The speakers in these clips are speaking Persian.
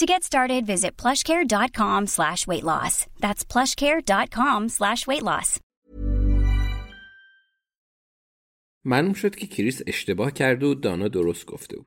To get started, visit plushcare.com slash weight loss. That's plushcare.com slash weight loss. معلوم شد که کریس اشتباه کرده و دانا درست گفته بود.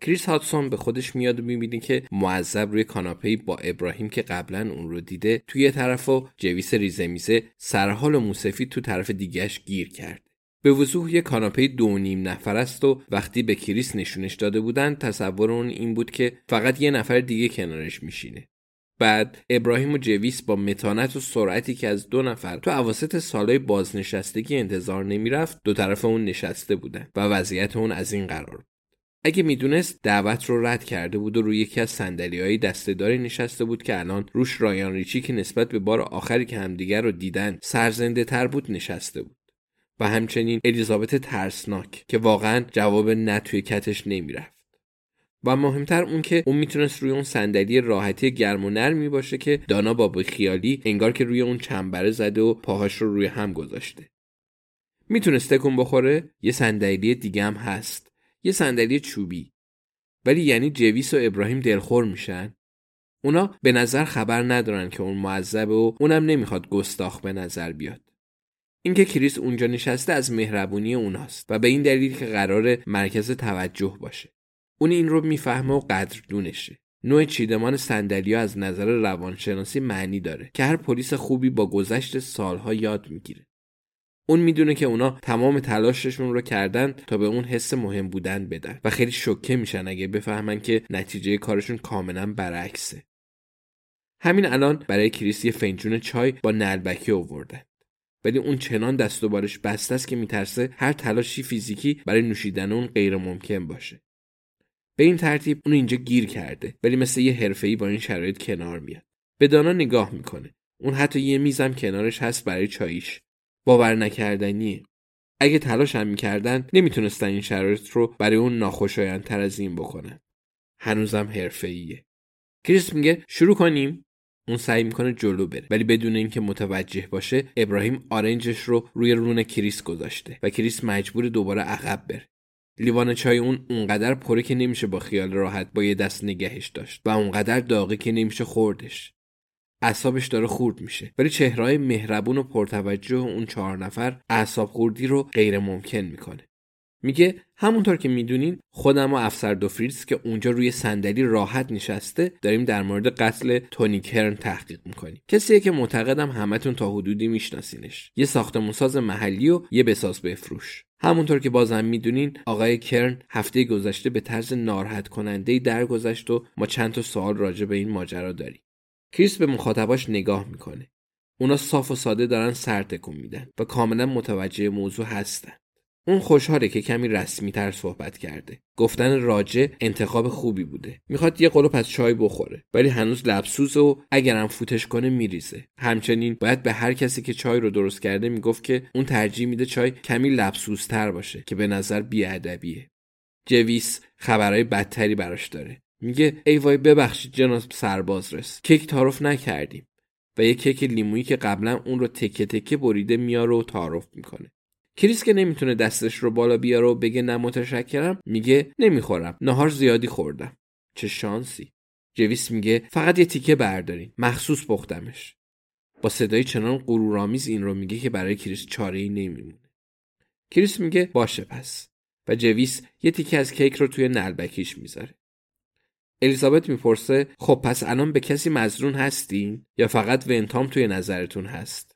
کریس هادسون به خودش میاد و می‌بینه که معذب روی کاناپه با ابراهیم که قبلا اون رو دیده تو یه طرف و جویس ریزه میزه سرحال و موسفید تو طرف دیگهش گیر کرده. به وضوح یه کاناپه دو نیم نفر است و وقتی به کریس نشونش داده بودن تصور اون این بود که فقط یه نفر دیگه کنارش میشینه. بعد ابراهیم و جویس با متانت و سرعتی که از دو نفر تو عواسط سالهای بازنشستگی انتظار نمی‌رفت دو طرف اون نشسته بودن و وضعیت اون از این قرار بود. اگه می‌دونست دعوت رو رد کرده بود و روی یکی از سندلی های دستهداری نشسته بود که الان روش رایان ریچی که نسبت به بار آخری که همدیگر رو دیدن سرزنده تر بود نشسته بود و همچنین الیزابت ترسناک که واقعا جواب نه توی کتش نمی‌رفت. و مهمتر اون که اون می‌تونست روی اون صندلی راحتی گرم و نرمی باشه که دانا با خیالی انگار که روی اون چنبره زده و پاهاش رو روی هم گذاشته. می‌تونست تکون بخوره؟ یه صندلی دیگه هم هست. یه صندلی چوبی. ولی یعنی جویس و ابراهیم دلخور میشن؟ اونا به نظر خبر ندارن که اون معذبه و اونم نمی‌خواد گستاخ به نظر بیاد. اینکه کریس اونجا نشسته از مهربونی اوناست و به این دلیل که قرار مرکز توجه باشه. اون این رو می‌فهمه و قدردونشه. نوع چیدمان سندلیا از نظر روانشناسی معنی داره که هر پلیس خوبی با گذشت سالها یاد می‌گیره. اون می‌دونه که اونا تمام تلاششون رو کردن تا به اون حس مهم بودن بدن و خیلی شوکه میشن اگه بفهمن که نتیجه کارشون کاملا برعکسه. همین الان برای کریس یه فنجون چای با نلبکی آوردن. ولی اون چنان دست و بارش بسته است که میترسه هر تلاشی فیزیکی برای نوشیدن اون غیر ممکن باشه. به این ترتیب اون اینجا گیر کرده ولی مثل یه حرفه‌ای با این شرایط کنار میاد. به دانا نگاه می‌کنه. اون حتی یه میزم کنارش هست برای چاییش. باور نکردنیه. اگه تلاش هم می‌کردن نمی‌تونستن این شرایط رو برای اون ناخوشایندتر از این بکنن. هنوزم حرفه‌ایه. کریس میگه شروع کنیم؟ اون سعی می‌کنه جلو بره. ولی بدون اینکه متوجه باشه ابراهیم آرنجش رو روی رون کریس گذاشته و کریس مجبور دوباره عقب بره. لیوان چای اون اونقدر پره که نمیشه با خیال راحت با یه دست نگهش داشت و اونقدر داغه که نمیشه خوردش. اعصابش داره خورد میشه. ولی چهرهای مهربون و پرتوجه اون چهار نفر اعصاب خوردی رو غیر ممکن می‌کنه. میگه همونطور که می‌دونین خودم و افسر دوفریز که اونجا روی صندلی راحت نشسته داریم در مورد قتل تونی کرن تحقیق می‌کنیم. کسیه که معتقدم همتون تا حدودی میشناسینش. یه ساختمونساز محلی و یه بساز بفروش. همونطور که بازم می‌دونین آقای کرن هفته گذشته به طرز ناراحت کننده درگذشت و ما چند تا سوال راجع به این ماجرا داریم. کریس به مخاطباش نگاه می‌کنه. اونا صاف و ساده دارن سر تکون میدن و کاملا متوجه موضوع هستن. اون خوشحاله که کمی رسمی تر صحبت کرده. گفتن راجع انتخاب خوبی بوده. می‌خواد یه قلوپ از چای بخوره ولی هنوز لبسوز و اگرم فوتش کنه میریزه. همچنین باید به هر کسی که چای رو درست کرده می‌گفت که اون ترجیح میده چای کمی لبسوزتر باشه که به نظر بیادبیه. جویس خبرهای بدتری براش داره. میگه ای وای ببخشید جناب سرباز رس کیک تعارف نکردیم. و یه کیک لیمویی که قبلا اون رو تکه تکه بریده میاره و تعارف می‌کنه. کریس که نمی‌تونه دستش رو بالا بیاره و بگه نه متشکرم میگه نمی‌خورم. نهار زیادی خوردم. چه شانسی. جویس میگه فقط یه تیکه بردارین. مخصوص پختمش. با صدای چنان غرورآمیز این رو میگه که برای کریس چاره ای نمیمونه. کریس میگه باشه پس. و جویس یه تیکه از کیک رو توی نعلبکیش می‌ذاره. الیزابت می‌پرسه خب پس الان به کسی مزرون هستین؟ یا فقط ونتام توی نظرتون هست؟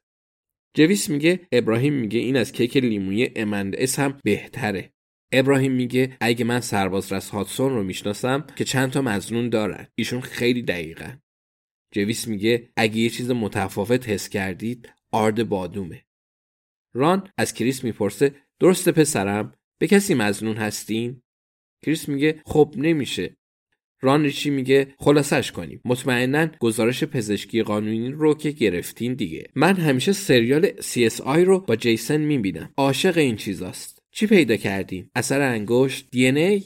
جویس میگه ابراهیم میگه این از کیک لیمویی امندس هم بهتره. ابراهیم میگه اگه من سرباز رس هاتسون رو می‌شناسم که چند تا مزنون دارن. ایشون خیلی دقیقن. جویس میگه اگه یه چیز متفاوت حس کردید آرد بادومه. ران از کریس می‌پرسه درسته پسرم؟ به کسی مزنون هستین؟ کریس میگه خب نمیشه. ران ریچی میگه خلاصش کنیم. مطمئنا گزارش پزشکی قانونی رو که گرفتین دیگه. من همیشه سریال CSI رو با جیسن می‌بینم. عاشق این چیزاست. چی پیدا کردیم؟ اثر انگشت دی ای؟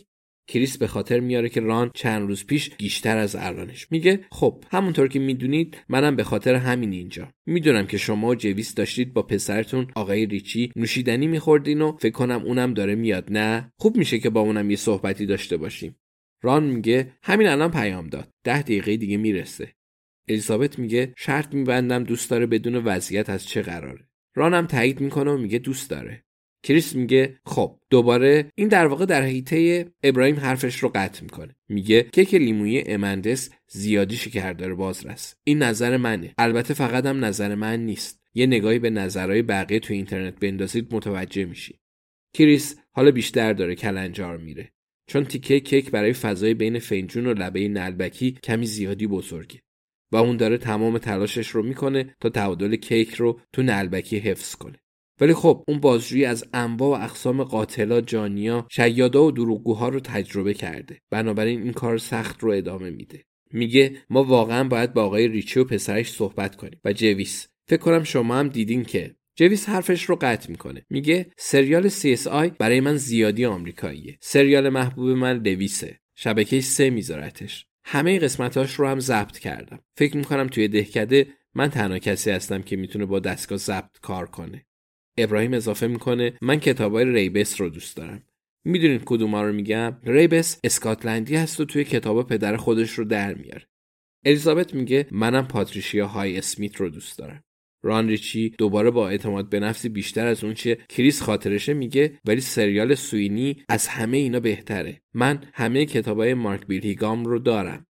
کریس به خاطر میاره که ران چند روز پیش گیشتر از الانش. میگه خب همونطور که می‌دونید منم به خاطر همین اینجا. می‌دونم که شما و جویس داشتید با پسرتون آقای ریچی نوشیدنی میخوردین و فکر کنم اونم داره میاد نه؟ خوب میشه که با اونم یه صحبتی داشته باشیم. ران میگه همین الان پیام داد. ده دقیقه دیگه می‌رسه. الیزابت میگه شرط میبندم دوست داره بدون وضعیت از چه قراره. رانم تایید می‌کنه و میگه دوست داره. کریس میگه خب دوباره این در واقع در حیطه ابراهیم حرفش رو قطع می‌کنه. میگه کیک لیمویی امندس زیادی شکر داره بازرس. این نظر منه. البته فقط هم نظر من نیست. یه نگاهی به نظرهای بقیه تو اینترنت بندازید متوجه میشی. کریس حالا بیشتر داره کلنجار میره. چون تیکه کیک برای فضای بین فنجون و لبه نلبکی کمی زیادی بزرگه و اون داره تمام تلاشش رو می‌کنه تا تعادل کیک رو تو نلبکی حفظ کنه. ولی خب اون بازجویی از انواع و اقسام قاتلا جانیا شیادا و دروغگوها رو تجربه کرده. بنابراین این کار سخت رو ادامه میده. میگه ما واقعا باید با آقای ریچی و پسرش صحبت کنیم. و جویس فکر کنم شما هم دیدین که جویس حرفش رو قطع می‌کنه. میگه سریال CSI برای من زیادی آمریکاییه. سریال محبوب من لویسه شبکه سه میذارتش. همه قسمتاش رو هم ضبط کردم. فکر می‌کنم توی دهکده من تنها کسی هستم که می‌تونه با دستگاه ضبط کار کنه. ابراهیم اضافه می‌کنه من کتابای ریبس رو دوست دارم. می‌دونید کدوما رو میگم؟ ریبس اسکاتلندی هست و توی کتاب پدر خودش رو در میاره. الیزابت میگه منم پاتریشیا های اسمیت رو دوست دارم. ران ریچی دوباره با اعتماد به نفسی بیشتر از اون چه کریس خاطرشه میگه ولی سریال سوینی از همه اینا بهتره. من همه کتابای مارک بیلهیگام رو دارم.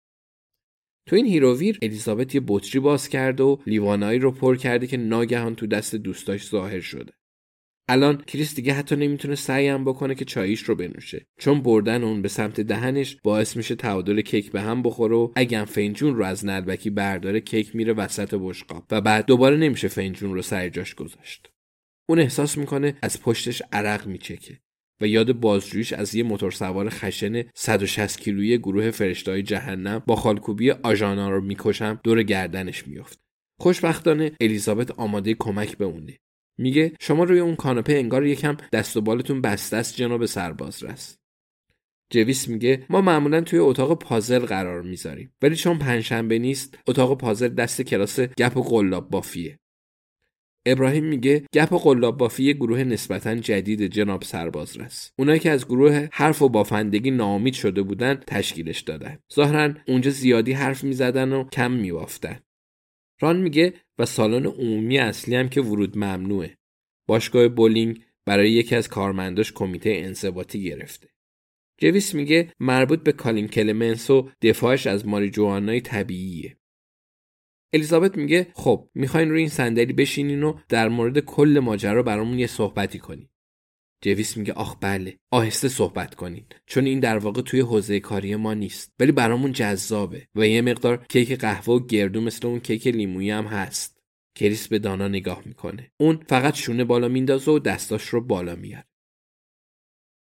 تو این هیر و ویر الیزابت یه بطری باز کرده و لیوانایی رو پر کرده که ناگهان تو دست دوستاش ظاهر شده. الان کریس دیگه حتی نمی‌تونه سعیم بکنه که چاییش رو بنوشه. چون بردن اون به سمت دهنش باعث میشه تعادل کیک به هم بخوره و اگه فنجون رو از نعلبکی برداره کیک میره وسط بشقاب و بعد دوباره نمیشه فنجون رو سر جاش گذاشت. اون احساس می‌کنه از پشتش عرق میچکه و یاد بازجوییش از یه موتور سوار خشن 160 کیلویی گروه فرشتای جهنم با خالکوبی آژانا رو می‌کشم دور گردنش میافته خوشبختانه الیزابت آماده کمک به اونه. میگه شما روی اون کاناپه انگار یکم دست و بالتون بسته است جناب سرباز رست جویس میگه ما معمولا توی اتاق پازل قرار می‌ذاریم ولی چون پنجشنبه نیست اتاق پازل دست کلاس گپ و قلاب بافیه. ابراهیم میگه گپ و قلاب بافی گروه نسبتا جدید جناب سرباز رست اونایی که از گروه حرف و بافندگی ناامید شده بودن تشکیلش دادن. ظاهرا اونجا زیادی حرف می‌زدن و کم میبافتن. ران میگه و سالن عمومی اصلی هم که ورود ممنوعه. باشگاه بولینگ برای یکی از کارمنداش کمیته انضباطی گرفته. جویس میگه مربوط به کالین کلمنس و دفاعش از ماری جوانای طبیعیه. الیزابت میگه خب می‌خواین روی این صندلی بشینین و در مورد کل ماجرا برامون یه صحبتی کنین. جویس میگه آخ بله آهسته صحبت کنین. چون این در واقع توی حوزه کاری ما نیست. ولی برامون جذابه و یه مقدار کیک قهوه و گردو مثل اون کیک لیمویی هم هست. کریس به دانا نگاه می‌کنه. اون فقط شونه بالا میندازه و دستاش رو بالا میاره.